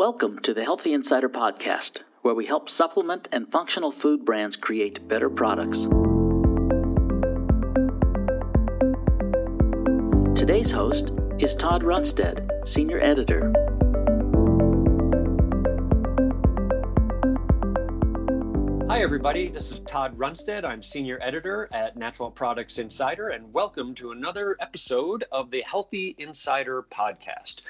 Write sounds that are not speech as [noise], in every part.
Welcome to the Healthy Insider Podcast, where we help supplement and functional food brands create better products. Today's host is Todd Runestad, Senior Editor. Hi, everybody. This is Todd Runestad. I'm Senior Editor at Natural Products Insider, and welcome to another episode of the Healthy Insider Podcast.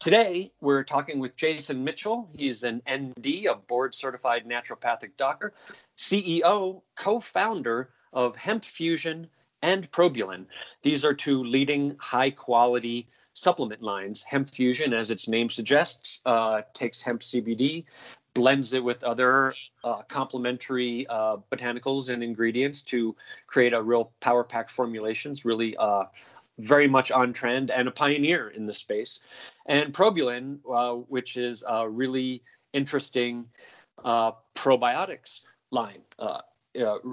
Today, we're talking with Jason Mitchell. He's an ND, a board certified naturopathic doctor, CEO, co founder of Hemp Fusion and Probulin. These are two leading high quality supplement lines. Hemp Fusion, as its name suggests, uh, takes hemp CBD, blends it with other uh, complementary uh, botanicals and ingredients to create a real power pack formulations, really uh, very much on trend and a pioneer in the space. And Probulin, uh, which is a really interesting uh, probiotics line, uh,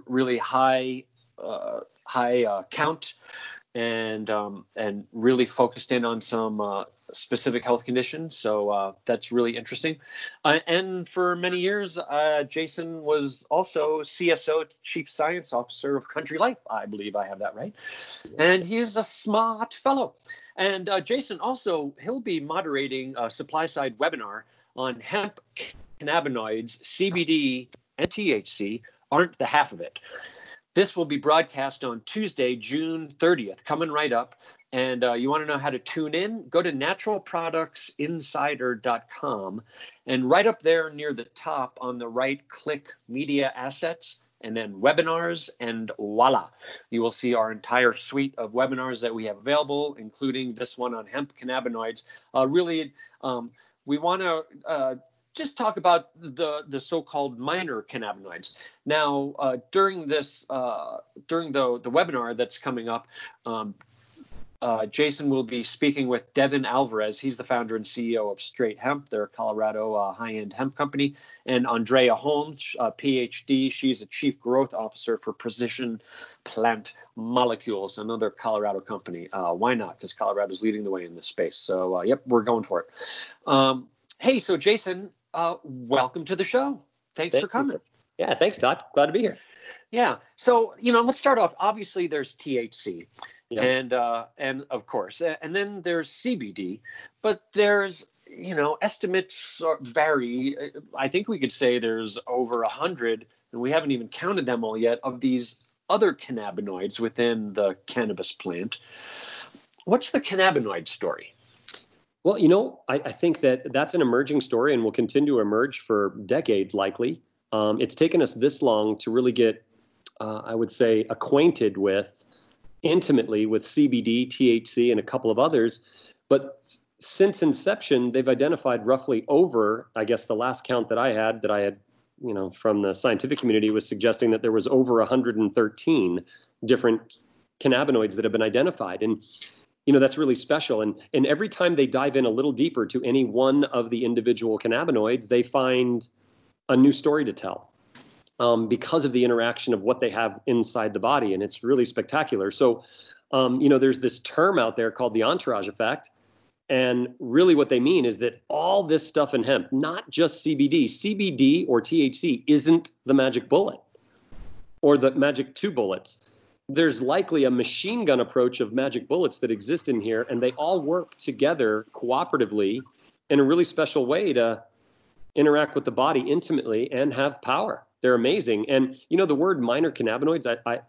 really high uh, high uh, count and um, and really focused in on some uh, specific health conditions. So uh, that's really interesting. Uh, and for many years, uh, Jason was also CSO, Chief Science Officer of Country Life. I believe I have that right. And he's a smart fellow. And uh, Jason also he'll be moderating a supply side webinar on hemp cannabinoids, CBD, and THC aren't the half of it. This will be broadcast on Tuesday, June 30th, coming right up. And uh, you want to know how to tune in? Go to naturalproductsinsider.com. And right up there near the top on the right, click Media Assets and then webinars, and voila, you will see our entire suite of webinars that we have available, including this one on hemp cannabinoids. Uh, really, um, we want to uh, just talk about the the so-called minor cannabinoids. Now, uh, during this uh, during the the webinar that's coming up. Um, uh, Jason will be speaking with Devin Alvarez. He's the founder and CEO of Straight Hemp. They're a Colorado uh, high-end hemp company. And Andrea Holmes, uh, PhD. She's a chief growth officer for Precision Plant Molecules, another Colorado company. Uh, why not? Because Colorado is leading the way in this space. So, uh, yep, we're going for it. Um, hey, so Jason, uh, welcome to the show. Thanks Thank for coming. You. Yeah, thanks, Todd. Glad to be here. Yeah. So, you know, let's start off. Obviously, there's THC, yeah. and uh, and of course, and then there's CBD, but there's you know estimates vary. I think we could say there's over a hundred, and we haven't even counted them all yet of these other cannabinoids within the cannabis plant. What's the cannabinoid story? Well, you know, I, I, think that that's an emerging story and will continue to emerge for decades, likely. Um, it's taken us this long to really get, uh, I would say, acquainted with intimately with CBD, THC, and a couple of others. But since inception, they've identified roughly over, I guess the last count that I had, that I had, you know, from the scientific community was suggesting that there was over 113 different cannabinoids that have been identified. And you know that's really special and and every time they dive in a little deeper to any one of the individual cannabinoids they find a new story to tell um, because of the interaction of what they have inside the body and it's really spectacular so um, you know there's this term out there called the entourage effect and really what they mean is that all this stuff in hemp not just cbd cbd or thc isn't the magic bullet or the magic two bullets there's likely a machine gun approach of magic bullets that exist in here, and they all work together cooperatively in a really special way to interact with the body intimately and have power. They're amazing. And you know, the word minor cannabinoids, I, I,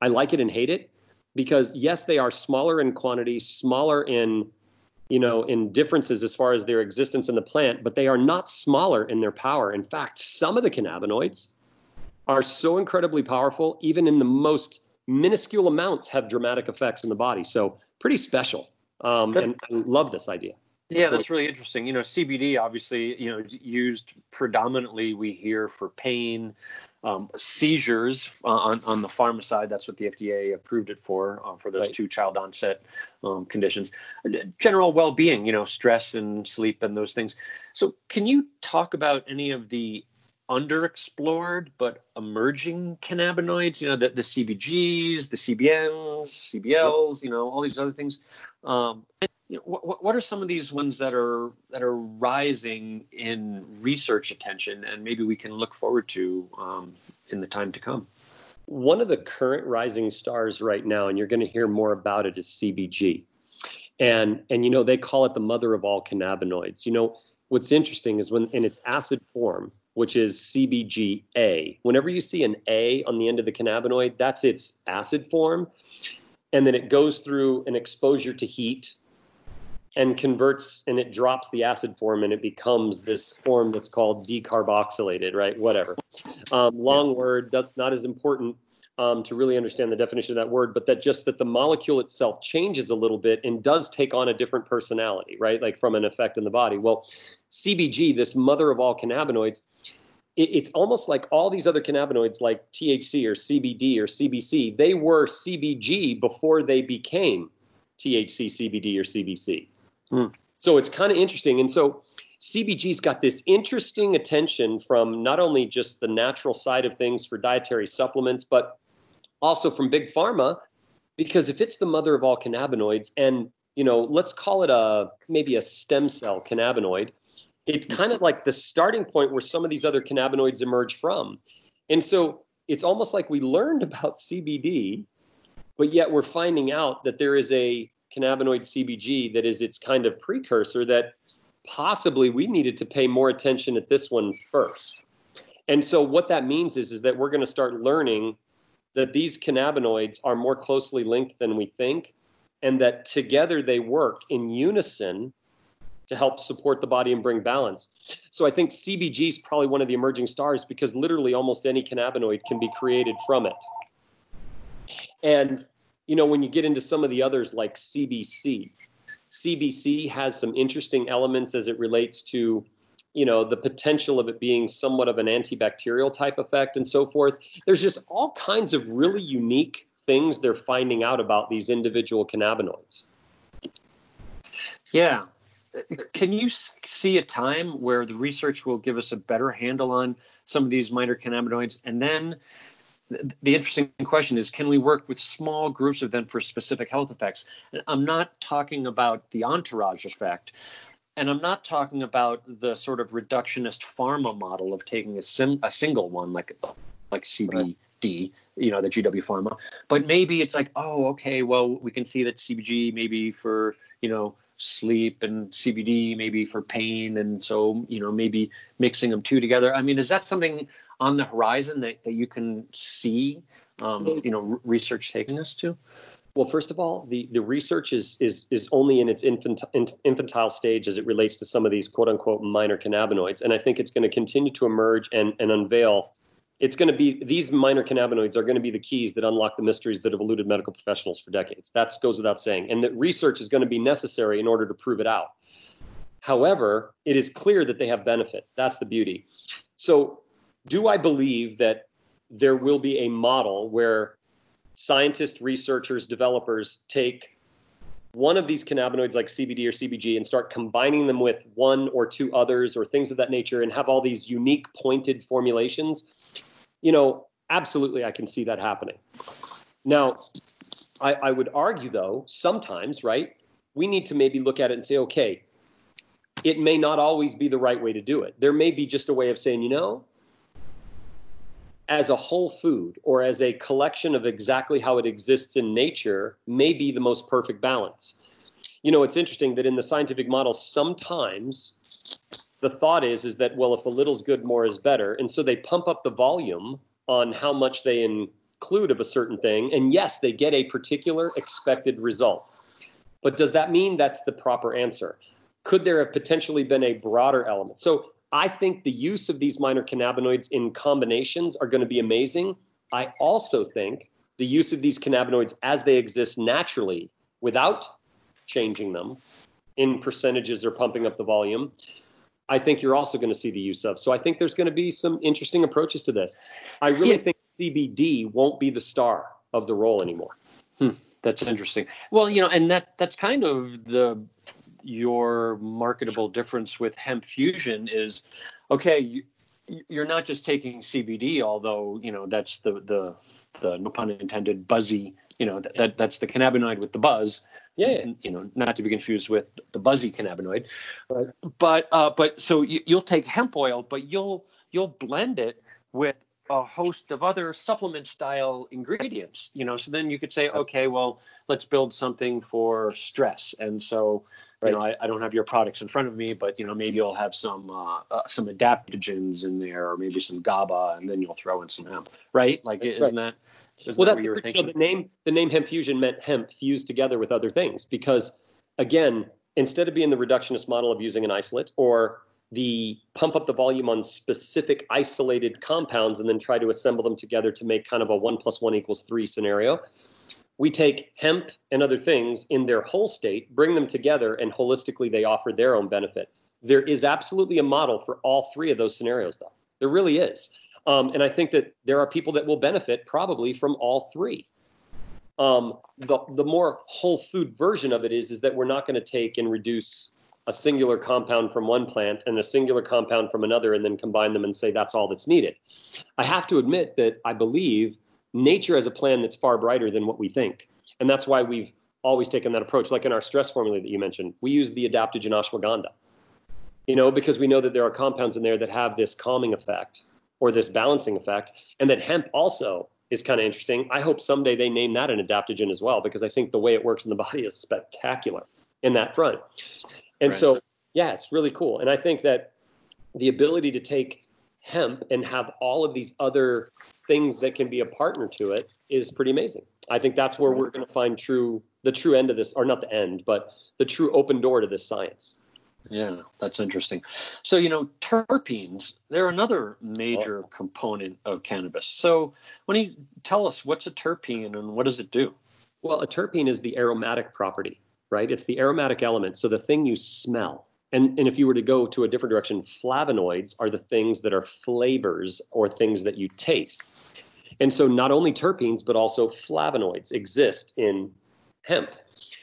I like it and hate it because yes, they are smaller in quantity, smaller in you know, in differences as far as their existence in the plant, but they are not smaller in their power. In fact, some of the cannabinoids are so incredibly powerful, even in the most minuscule amounts have dramatic effects in the body. So pretty special. Um, and, and love this idea. Yeah, that's really interesting. You know, CBD obviously, you know, used predominantly we hear for pain, um, seizures uh, on on the pharma side. That's what the FDA approved it for uh, for those right. two child onset um, conditions. General well being, you know, stress and sleep and those things. So, can you talk about any of the underexplored but emerging cannabinoids you know the, the cbgs the cbns cbls you know all these other things um, you know, what, what are some of these ones that are that are rising in research attention and maybe we can look forward to um, in the time to come? One of the current rising stars right now and you're going to hear more about it is cbg and and you know they call it the mother of all cannabinoids. You know what's interesting is when in its acid form which is cbga whenever you see an a on the end of the cannabinoid that's its acid form. And then it goes through an exposure to heat and converts and it drops the acid form and it becomes this form that's called decarboxylated, right? Whatever. Um, long yeah. word, that's not as important um, to really understand the definition of that word, but that just that the molecule itself changes a little bit and does take on a different personality, right? Like from an effect in the body. Well, CBG, this mother of all cannabinoids, it, it's almost like all these other cannabinoids like THC or CBD or CBC, they were CBG before they became THC, CBD, or CBC. Mm. So it's kind of interesting. And so CBG's got this interesting attention from not only just the natural side of things for dietary supplements, but also from big pharma, because if it's the mother of all cannabinoids, and you know, let's call it a maybe a stem cell cannabinoid, it's kind of like the starting point where some of these other cannabinoids emerge from. And so it's almost like we learned about CBD, but yet we're finding out that there is a cannabinoid CBG that is its kind of precursor that possibly we needed to pay more attention at this one first. And so what that means is, is that we're going to start learning that these cannabinoids are more closely linked than we think, and that together they work in unison to help support the body and bring balance. So I think CBG is probably one of the emerging stars because literally almost any cannabinoid can be created from it. And you know, when you get into some of the others like CBC, CBC has some interesting elements as it relates to, you know, the potential of it being somewhat of an antibacterial type effect and so forth. There's just all kinds of really unique things they're finding out about these individual cannabinoids. Yeah. Can you see a time where the research will give us a better handle on some of these minor cannabinoids and then the interesting question is can we work with small groups of them for specific health effects? I'm not talking about the entourage effect and i'm not talking about the sort of reductionist pharma model of taking a, sim, a single one like like cbd you know the gw pharma. But maybe it's like oh okay well we can see that cbg maybe for you know sleep and cbd maybe for pain and so you know maybe mixing them two together. I mean is that something on the horizon that, that you can see um, you know research taking us to? Well first of all the, the research is is is only in its infant, infantile stage as it relates to some of these quote unquote minor cannabinoids. And i think it's going to continue to emerge and, and unveil. It's going to be these minor cannabinoids are going to be the keys that unlock the mysteries that have eluded medical professionals for decades. That goes without saying. And that research is going to be necessary in order to prove it out. However it is clear that they have benefit. That's the beauty. So do I believe that there will be a model where scientists, researchers, developers take one of these cannabinoids like CBD or CBG and start combining them with one or two others or things of that nature and have all these unique pointed formulations? You know, absolutely, I can see that happening. Now, I, I would argue, though, sometimes, right, we need to maybe look at it and say, okay, it may not always be the right way to do it. There may be just a way of saying, you know, as a whole food or as a collection of exactly how it exists in nature may be the most perfect balance. You know, it's interesting that in the scientific model, sometimes the thought is is that well, if a little's good, more is better, and so they pump up the volume on how much they include of a certain thing, and yes, they get a particular expected result. But does that mean that's the proper answer? Could there have potentially been a broader element? So I think the use of these minor cannabinoids in combinations are going to be amazing. I also think the use of these cannabinoids as they exist naturally without changing them in percentages or pumping up the volume, I think you're also going to see the use of. So I think there's going to be some interesting approaches to this. I really yeah. think CBD won't be the star of the role anymore. Hmm, that's interesting. Well, you know, and that that's kind of the your marketable difference with hemp fusion is okay you, you're not just taking cbd although you know that's the the the no pun intended buzzy you know that, that that's the cannabinoid with the buzz Yeah, you know, not to be confused with the buzzy cannabinoid. Right. But uh, but so you, you'll take hemp oil, but you'll you'll blend it with a host of other supplement style ingredients. You know, so then you could say, okay, well, let's build something for stress, and so you know, I, I, don't have your products in front of me, but you know, maybe you'll have some uh, uh, some adaptogens in there, or maybe some GABA, and then you'll throw in some hemp, right? Like, isn't right. that? Isn't well, that that's the, you know, the name. The name hemp fusion meant hemp fused together with other things, because again, instead of being the reductionist model of using an isolate or the pump up the volume on specific isolated compounds and then try to assemble them together to make kind of a one plus one equals three scenario we take hemp and other things in their whole state, bring them together, and holistically they offer their own benefit. There is absolutely a model for all three of those scenarios, though. There really is. Um, and I think that there are people that will benefit probably from all three. Um, the, the more whole food version of it is, is that we're not going to take and reduce a singular compound from one plant and a singular compound from another and then combine them and say that's all that's needed. I have to admit that I believe nature has a plan that's far brighter than what we think. And that's why we've always taken that approach. Like in our stress formula that you mentioned, we use the adaptogen ashwagandha, you know, because we know that there are compounds in there that have this calming effect or this balancing effect. And that hemp also is kind of interesting. I hope someday they name that an adaptogen as well, because I think the way it works in the body is spectacular in that front. And right. so, yeah, it's really cool. And I think that the ability to take hemp and have all of these other things that can be a partner to it is pretty amazing. I think that's where we're going to find true the true end of this, or not the end, but the true open door to this science. Yeah, that's interesting. So, you know, terpenes, they're another major oh. component of cannabis. So, when you tell us what's a terpene and what does it do? Well, a terpene is the aromatic property, right? It's the aromatic element. So, the thing you smell. And, and if you were to go to a different direction, flavonoids are the things that are flavors or things that you taste. And so not only terpenes, but also flavonoids exist in hemp.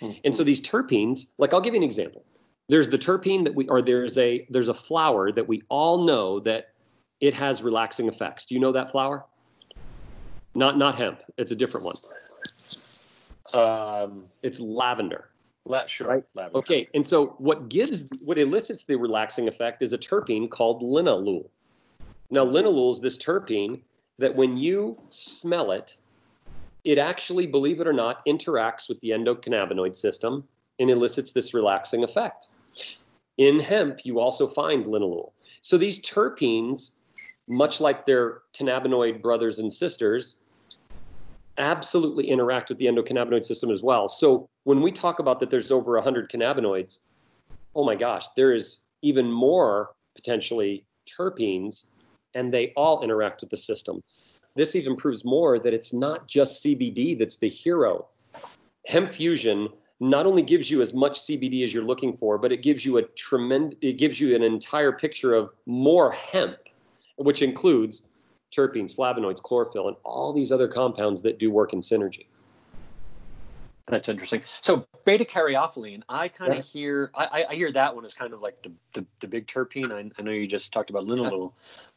Mm-hmm. And so these terpenes, like I'll give you an example. There's the terpene that we, or there's a there's a flower that we all know that it has relaxing effects. Do you know that flower? Not not hemp. It's a different one. Um, it's lavender. La- sure. Right? Lavender. Okay. And so what gives what elicits the relaxing effect is a terpene called linalool. Now linalool is this terpene that when you smell it, it actually, believe it or not, interacts with the endocannabinoid system and elicits this relaxing effect. In hemp, you also find linalool. So these terpenes, much like their cannabinoid brothers and sisters, absolutely interact with the endocannabinoid system as well. So when we talk about that there's over 100 cannabinoids, oh my gosh, there is even more potentially terpenes and they all interact with the system. This even proves more that it's not just CBD that's the hero. Hemp fusion not only gives you as much CBD as you're looking for, but it gives you a tremendous it gives you an entire picture of more hemp, which includes terpenes, flavonoids, chlorophyll, and all these other compounds that do work in synergy. That's interesting. So beta caryophyllene, I kind of yeah. hear I, I, hear that one is kind of like the the, the big terpene. I, I know you just talked about linalool.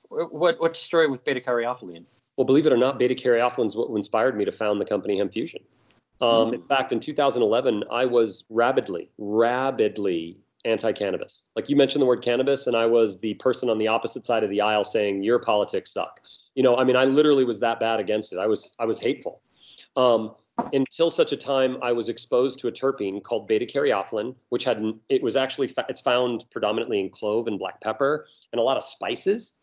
What what's the story with beta caryophyllene? Well, believe it or not, beta caryophyllene is what inspired me to found the company Hemp Fusion. Um, mm. In fact, in 2011, I was rabidly, rabidly anti-cannabis. Like you mentioned the word cannabis, and I was the person on the opposite side of the aisle saying your politics suck. You know, I mean, I literally was that bad against it. I was, I was hateful. Um, until such a time I was exposed to a terpene called beta caryophyllene, which had it was actually it's found predominantly in clove and black pepper and a lot of spices.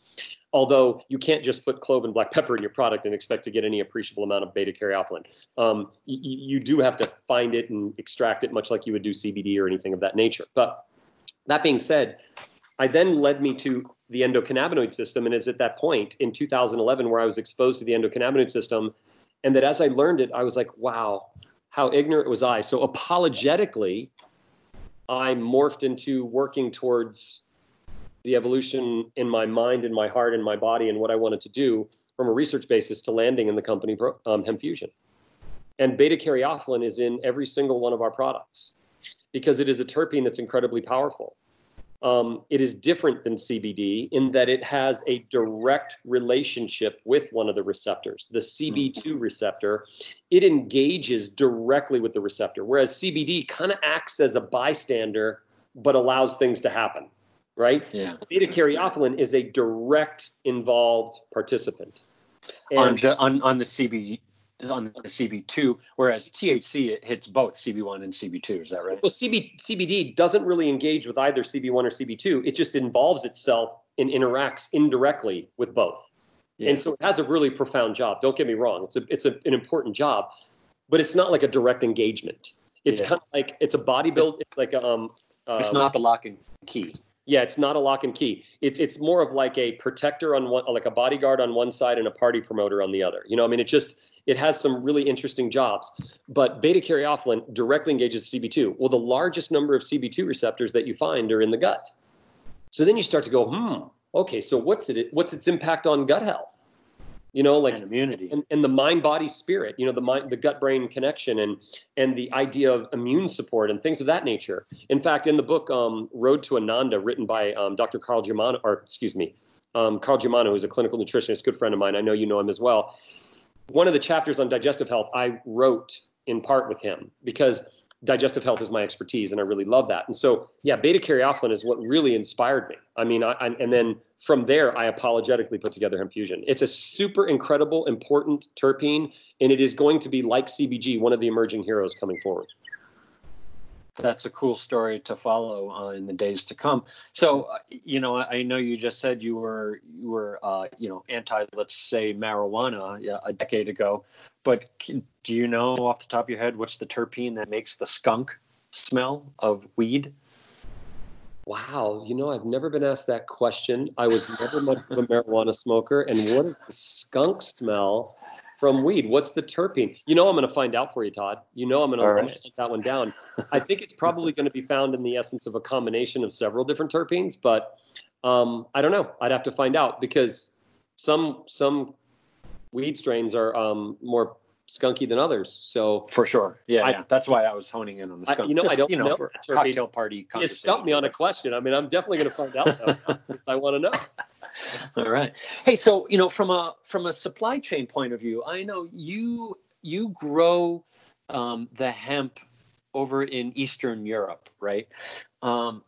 Although you can't just put clove and black [laughs] pepper in your product and expect to get any appreciable amount of beta caryophyllene. Um, you, you do have to find it and extract it, much like you would do CBD or anything of that nature. But that being said, I then led me to the endocannabinoid system, and is at that point in 2011 where I was exposed to the endocannabinoid system, and that as I learned it, I was like, wow, how ignorant was I? So apologetically, I morphed into working towards the evolution in my mind, in my heart, in my body, and what I wanted to do from a research basis to landing in the company um, Hemp Fusion. And beta caryophyllene is in every single one of our products because it is a terpene that's incredibly powerful. Um, it is different than CBD in that it has a direct relationship with one of the receptors, the CB2 receptor. It engages directly with the receptor, whereas CBD kind of acts as a bystander but allows things to happen, right? Yeah. Beta caryophyllene is a direct involved participant. On, And the- on on the CB on the CB2, whereas THC it hits both CB1 and CB2. Is that right? well, CB, CBD doesn't really engage with either CB1 or CB2. It just involves itself and interacts indirectly with both. Yeah. And so it has a really profound job. Don't get me wrong; it's a it's a, an important job, but it's not like a direct engagement. It's Yeah. kind of like it's a bodybuild. It's like a, um. It's uh, not the lock and key. Yeah, it's not a lock and key. It's it's more of like a protector on one, like a bodyguard on one side and a party promoter on the other. You know, I mean, it just it has some really interesting jobs. But beta caryophyllene directly engages CB2. Well, the largest number of CB2 receptors that you find are in the gut. So then you start to go, hmm, okay, so what's it? What's its impact on gut health? You know, like and immunity. and, and the mind body spirit you know the mind the gut brain connection and and the idea of immune support and things of that nature in fact in the book um, road to ananda written by um, dr carl germano or excuse me um, carl germano who's a clinical nutritionist good friend of mine i know you know him as well one of the chapters on digestive health i wrote in part with him because digestive health is my expertise and i really love that. And so yeah beta caryophyllene is what really inspired me. I mean I, I, and then from there i apologetically put together hemp fusion it's a super incredible important terpene and it is going to be like cbg one of the emerging heroes coming forward That's a cool story to follow uh, in the days to come. So, uh, you know, I, I know you just said you were you were uh, you know anti, let's say, marijuana yeah, a decade ago, but c- do you know off the top of your head what's the terpene that makes the skunk smell of weed? wow you know i've never been asked that question i was never much of a marijuana smoker and what is the skunk smell from weed. What's the terpene? You know i'm going to find out for you todd. You know i'm going All to right. put that one down. [laughs] I think it's probably going to be found in the essence of a combination of several different terpenes but um, i don't know. I'd have to find out because some some weed strains are um, more skunky than others so For sure. Yeah, I- yeah. That's why I was honing in on the I- skunk. you know, I don't you know, know for cocktail party. you stumped me on a question i mean i'm definitely going to find out though. [laughs] i want to know All right. Hey, so you know, from a from a supply chain point of view, I know you you grow um, the hemp over in Eastern Europe, right? Um,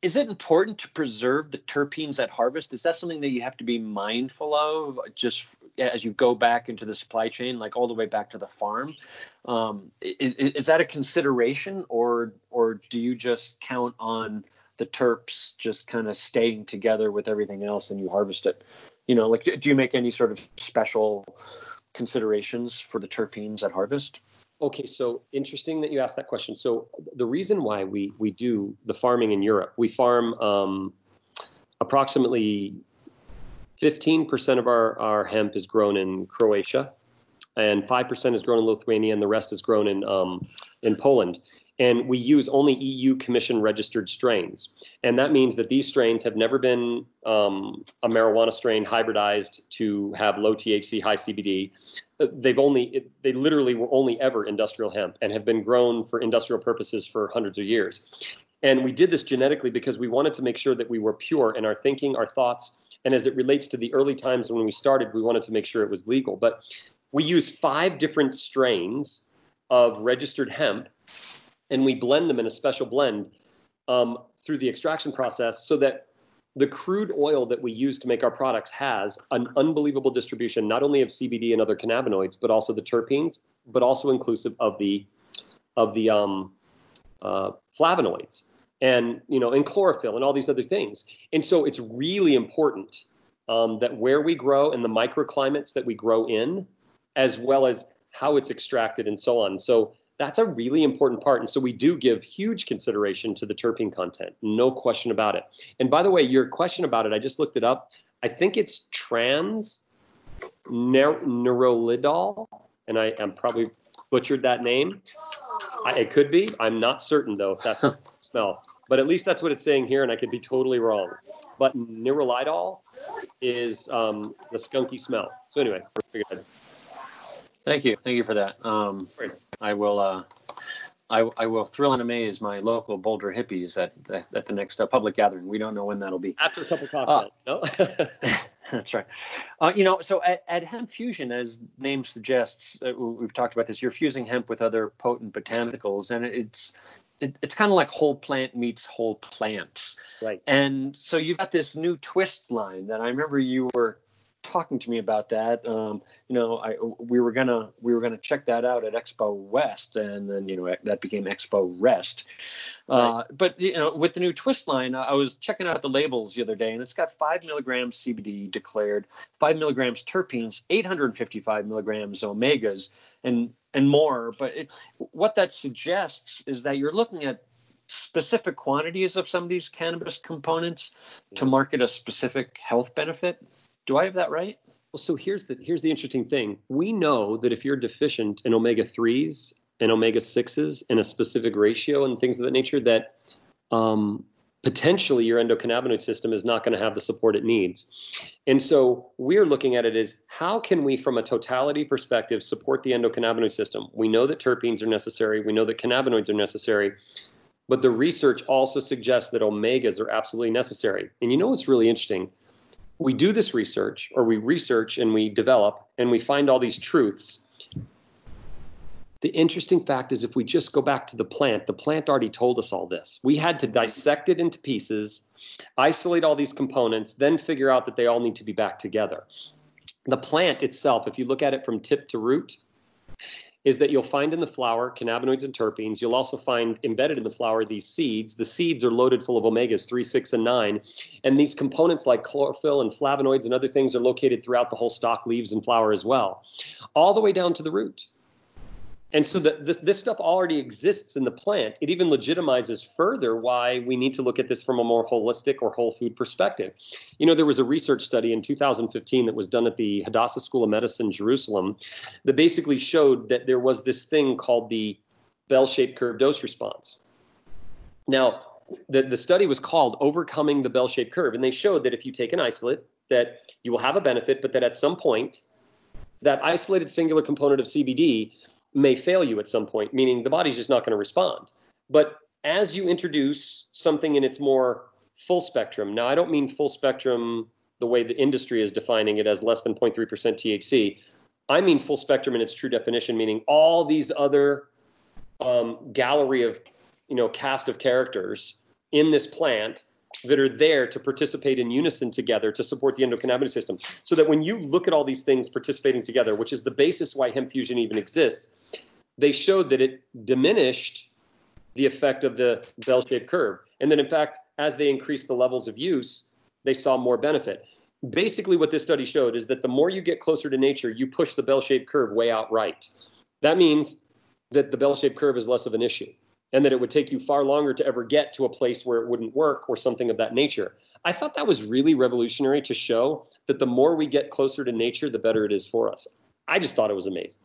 is it important to preserve the terpenes at harvest? Is that something that you have to be mindful of, just as you go back into the supply chain, like all the way back to the farm? Um, i- i- is that a consideration, or or do you just count on the terps just kind of staying together with everything else and you harvest it you know like do do you make any sort of special considerations for the terpenes at harvest Okay, so interesting that you asked that question. So the reason why we we do the farming in Europe, we farm um, approximately 15% of our, our hemp is grown in Croatia, and 5% is grown in Lithuania, and the rest is grown in um, in Poland. And we use only EU Commission registered strains, and that means that these strains have never been um, a marijuana strain hybridized to have low THC, high CBD they've only they literally were only ever industrial hemp and have been grown for industrial purposes for hundreds of years. And we did this genetically because we wanted to make sure that we were pure in our thinking our thoughts and as it relates to the early times when we started we wanted to make sure it was legal. But we use five different strains of registered hemp and we blend them in a special blend um, through the extraction process so that the crude oil that we use to make our products has an unbelievable distribution, not only of CBD and other cannabinoids, but also the terpenes, but also inclusive of the of the um, uh, flavonoids and you know and chlorophyll and all these other things. And so it's really important um, that where we grow and the microclimates that we grow in, as well as how it's extracted and so on. So that's a really important part. And so we do give huge consideration to the terpene content, no question about it. And by the way, your question about it, I just looked it up. I think it's trans neurolidol, and I am probably butchered that name. I, it could be. I'm not certain though if that's the [laughs] smell, but at least that's what it's saying here, and I could be totally wrong. But neurolidol is um, the skunky smell. So anyway, we're figured out. thank you thank you for that um, i will uh, I, I will thrill and amaze my local Boulder hippies at the, at the next uh, public gathering. We don't know when that'll be. After a couple cocktails, uh, no? [laughs] That's right. Uh, you know, so at, at, Hemp Fusion, as name suggests, uh, we've talked about this. You're fusing hemp with other potent botanicals, and it's it, it's kind of like whole plant meets whole plants. Right. And so you've got this new twist line that I remember you were talking to me about that. Um, you know, I we were gonna we were gonna check that out at Expo West, and then you know that became Expo Rest. Uh, But you know, with the new twist line, I was checking out the labels the other day, and it's got five milligrams CBD declared, five milligrams terpenes, 855 milligrams omegas, and and more. But it, what that suggests is that you're looking at specific quantities of some of these cannabis components to market a specific health benefit. Do I have that right? Well, so here's the here's the interesting thing. We know that if you're deficient in omega threes and omega sixes in a specific ratio and things of that nature, that um, potentially your endocannabinoid system is not going to have the support it needs. And so we're looking at it as how can we, from a totality perspective, support the endocannabinoid system? We know that terpenes are necessary. We know that cannabinoids are necessary. But the research also suggests that omegas are absolutely necessary. And you know what's really interesting? We do this research or we research and we develop and we find all these truths. The interesting fact is if we just go back to the plant the plant already told us all this. We had to dissect it into pieces isolate all these components then figure out that they all need to be back together. The plant itself if you look at it from tip to root is that you'll find in the flower cannabinoids and terpenes. You'll also find embedded in the flower these seeds. The seeds are loaded full of omegas 3, 6, and 9. And these components like chlorophyll and flavonoids and other things are located throughout the whole stalk, leaves, and flower as well, all the way down to the root. And so the, this, this stuff already exists in the plant. It even legitimizes further why we need to look at this from a more holistic or whole food perspective. You know, there was a research study in 2015 that was done at the Hadassah School of Medicine, Jerusalem, that basically showed that there was this thing called the bell shaped curve dose response. Now, the, the study was called Overcoming the Bell Shaped Curve, and they showed that if you take an isolate, that you will have a benefit, but that at some point, that isolated singular component of CBD may fail you at some point, meaning the body's just not going to respond. But as you introduce something in its more full spectrum, now I don't mean full spectrum the way the industry is defining it as less than 0.3% THC. I mean full spectrum in its true definition, meaning all these other um, gallery of, you know, cast of characters in this plant that are there to participate in unison together to support the endocannabinoid system. So that when you look at all these things participating together, which is the basis why hemp fusion even exists, they showed that it diminished the effect of the bell shaped curve. And then, in fact, as they increased the levels of use, they saw more benefit. Basically, what this study showed is that the more you get closer to nature, you push the bell shaped curve way out right. That means that the bell shaped curve is less of an issue and that it would take you far longer to ever get to a place where it wouldn't work or something of that nature. I thought that was really revolutionary to show that the more we get closer to nature, the better it is for us. I just thought it was amazing.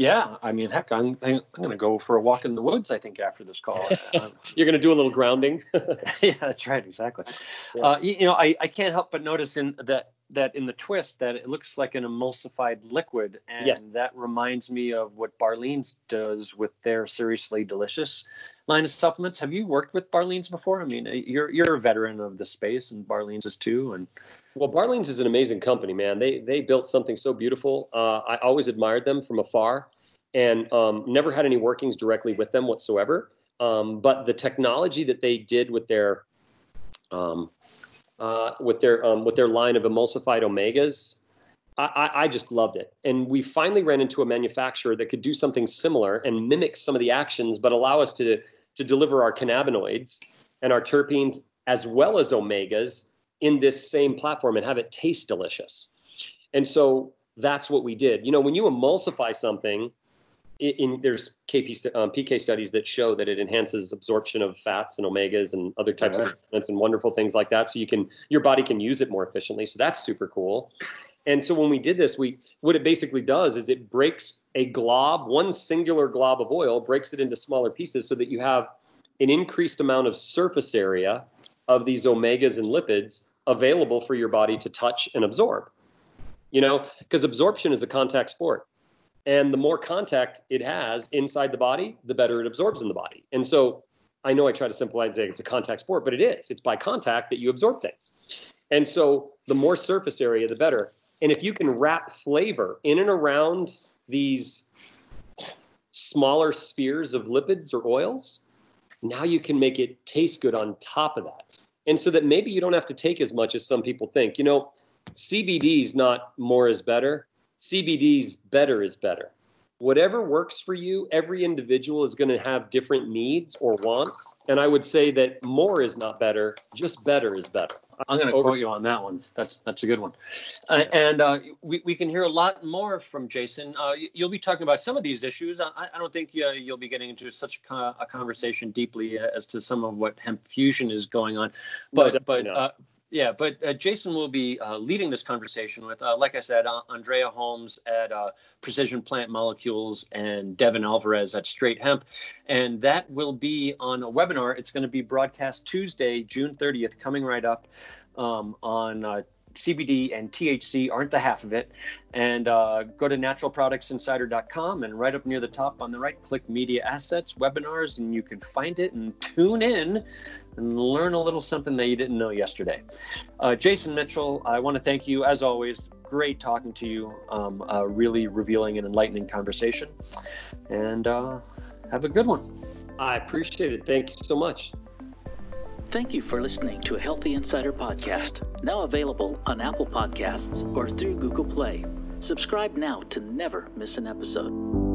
Yeah, I mean, heck, I'm I'm going to go for a walk in the woods. I think after this call, [laughs] you're going to do a little grounding. [laughs] yeah, that's right, exactly. Yeah. Uh, you, you, know, I, I can't help but notice in that that in the twist that it looks like an emulsified liquid, and yes. that reminds me of what Barlean's does with their Seriously Delicious line of supplements. Have you worked with Barlean's before? I mean, you're you're a veteran of the space, and Barlean's is too. And well, Barlean's is an amazing company, man. They they built something so beautiful. Uh, I always admired them from afar, and um, never had any workings directly with them whatsoever. Um, but the technology that they did with their um, uh, with their um, with their line of emulsified omegas. I, I, just loved it. And we finally ran into a manufacturer that could do something similar and mimic some of the actions, but allow us to, to deliver our cannabinoids and our terpenes as well as omegas in this same platform and have it taste delicious. And so that's what we did. You know, when you emulsify something, in, in there's KP um, PK studies that show that it enhances absorption of fats and omegas and other types right. of elements and wonderful things like that. So you can your body can use it more efficiently. So that's super cool. And so when we did this, we what it basically does is it breaks a glob, one singular glob of oil, breaks it into smaller pieces so that you have an increased amount of surface area of these omegas and lipids available for your body to touch and absorb. You know, because absorption is a contact sport And the more contact it has inside the body, the better it absorbs in the body. And so I know I try to simplify say it's a contact sport, but it is. It's by contact that you absorb things. And so the more surface area, the better. And if you can wrap flavor in and around these smaller spheres of lipids or oils, now you can make it taste good on top of that. And so that maybe you don't have to take as much as some people think. You know, CBD is not more is better. CBD's better is better whatever works for you, every individual is going to have different needs or wants. And I would say that more is not better, just better is better. I'm going to Over- quote you on that one. That's that's a good one. Uh, and uh, we, we can hear a lot more from Jason. Uh, you'll be talking about some of these issues. I, I don't think uh, you'll be getting into such a conversation deeply as to some of what hemp fusion is going on. But no, but uh, yeah, but uh, Jason will be uh, leading this conversation with, uh, like I said, uh, Andrea Holmes at uh, Precision Plant Molecules and Devin Alvarez at Straight Hemp. And that will be on a webinar. It's going to be broadcast Tuesday, June 30th, coming right up um, on uh, CBD and THC aren't the half of it. And uh, go to naturalproductsinsider.com and right up near the top on the right, click Media Assets, Webinars, and you can find it and tune in and learn a little something that you didn't know yesterday. Uh, Jason Mitchell, I want to thank you as always. Great talking to you. Um, really revealing and enlightening conversation. And uh, have a good one. I appreciate it. Thank you so much. Thank you for listening to a Healthy Insider podcast, now available on Apple Podcasts or through Google Play. Subscribe now to never miss an episode.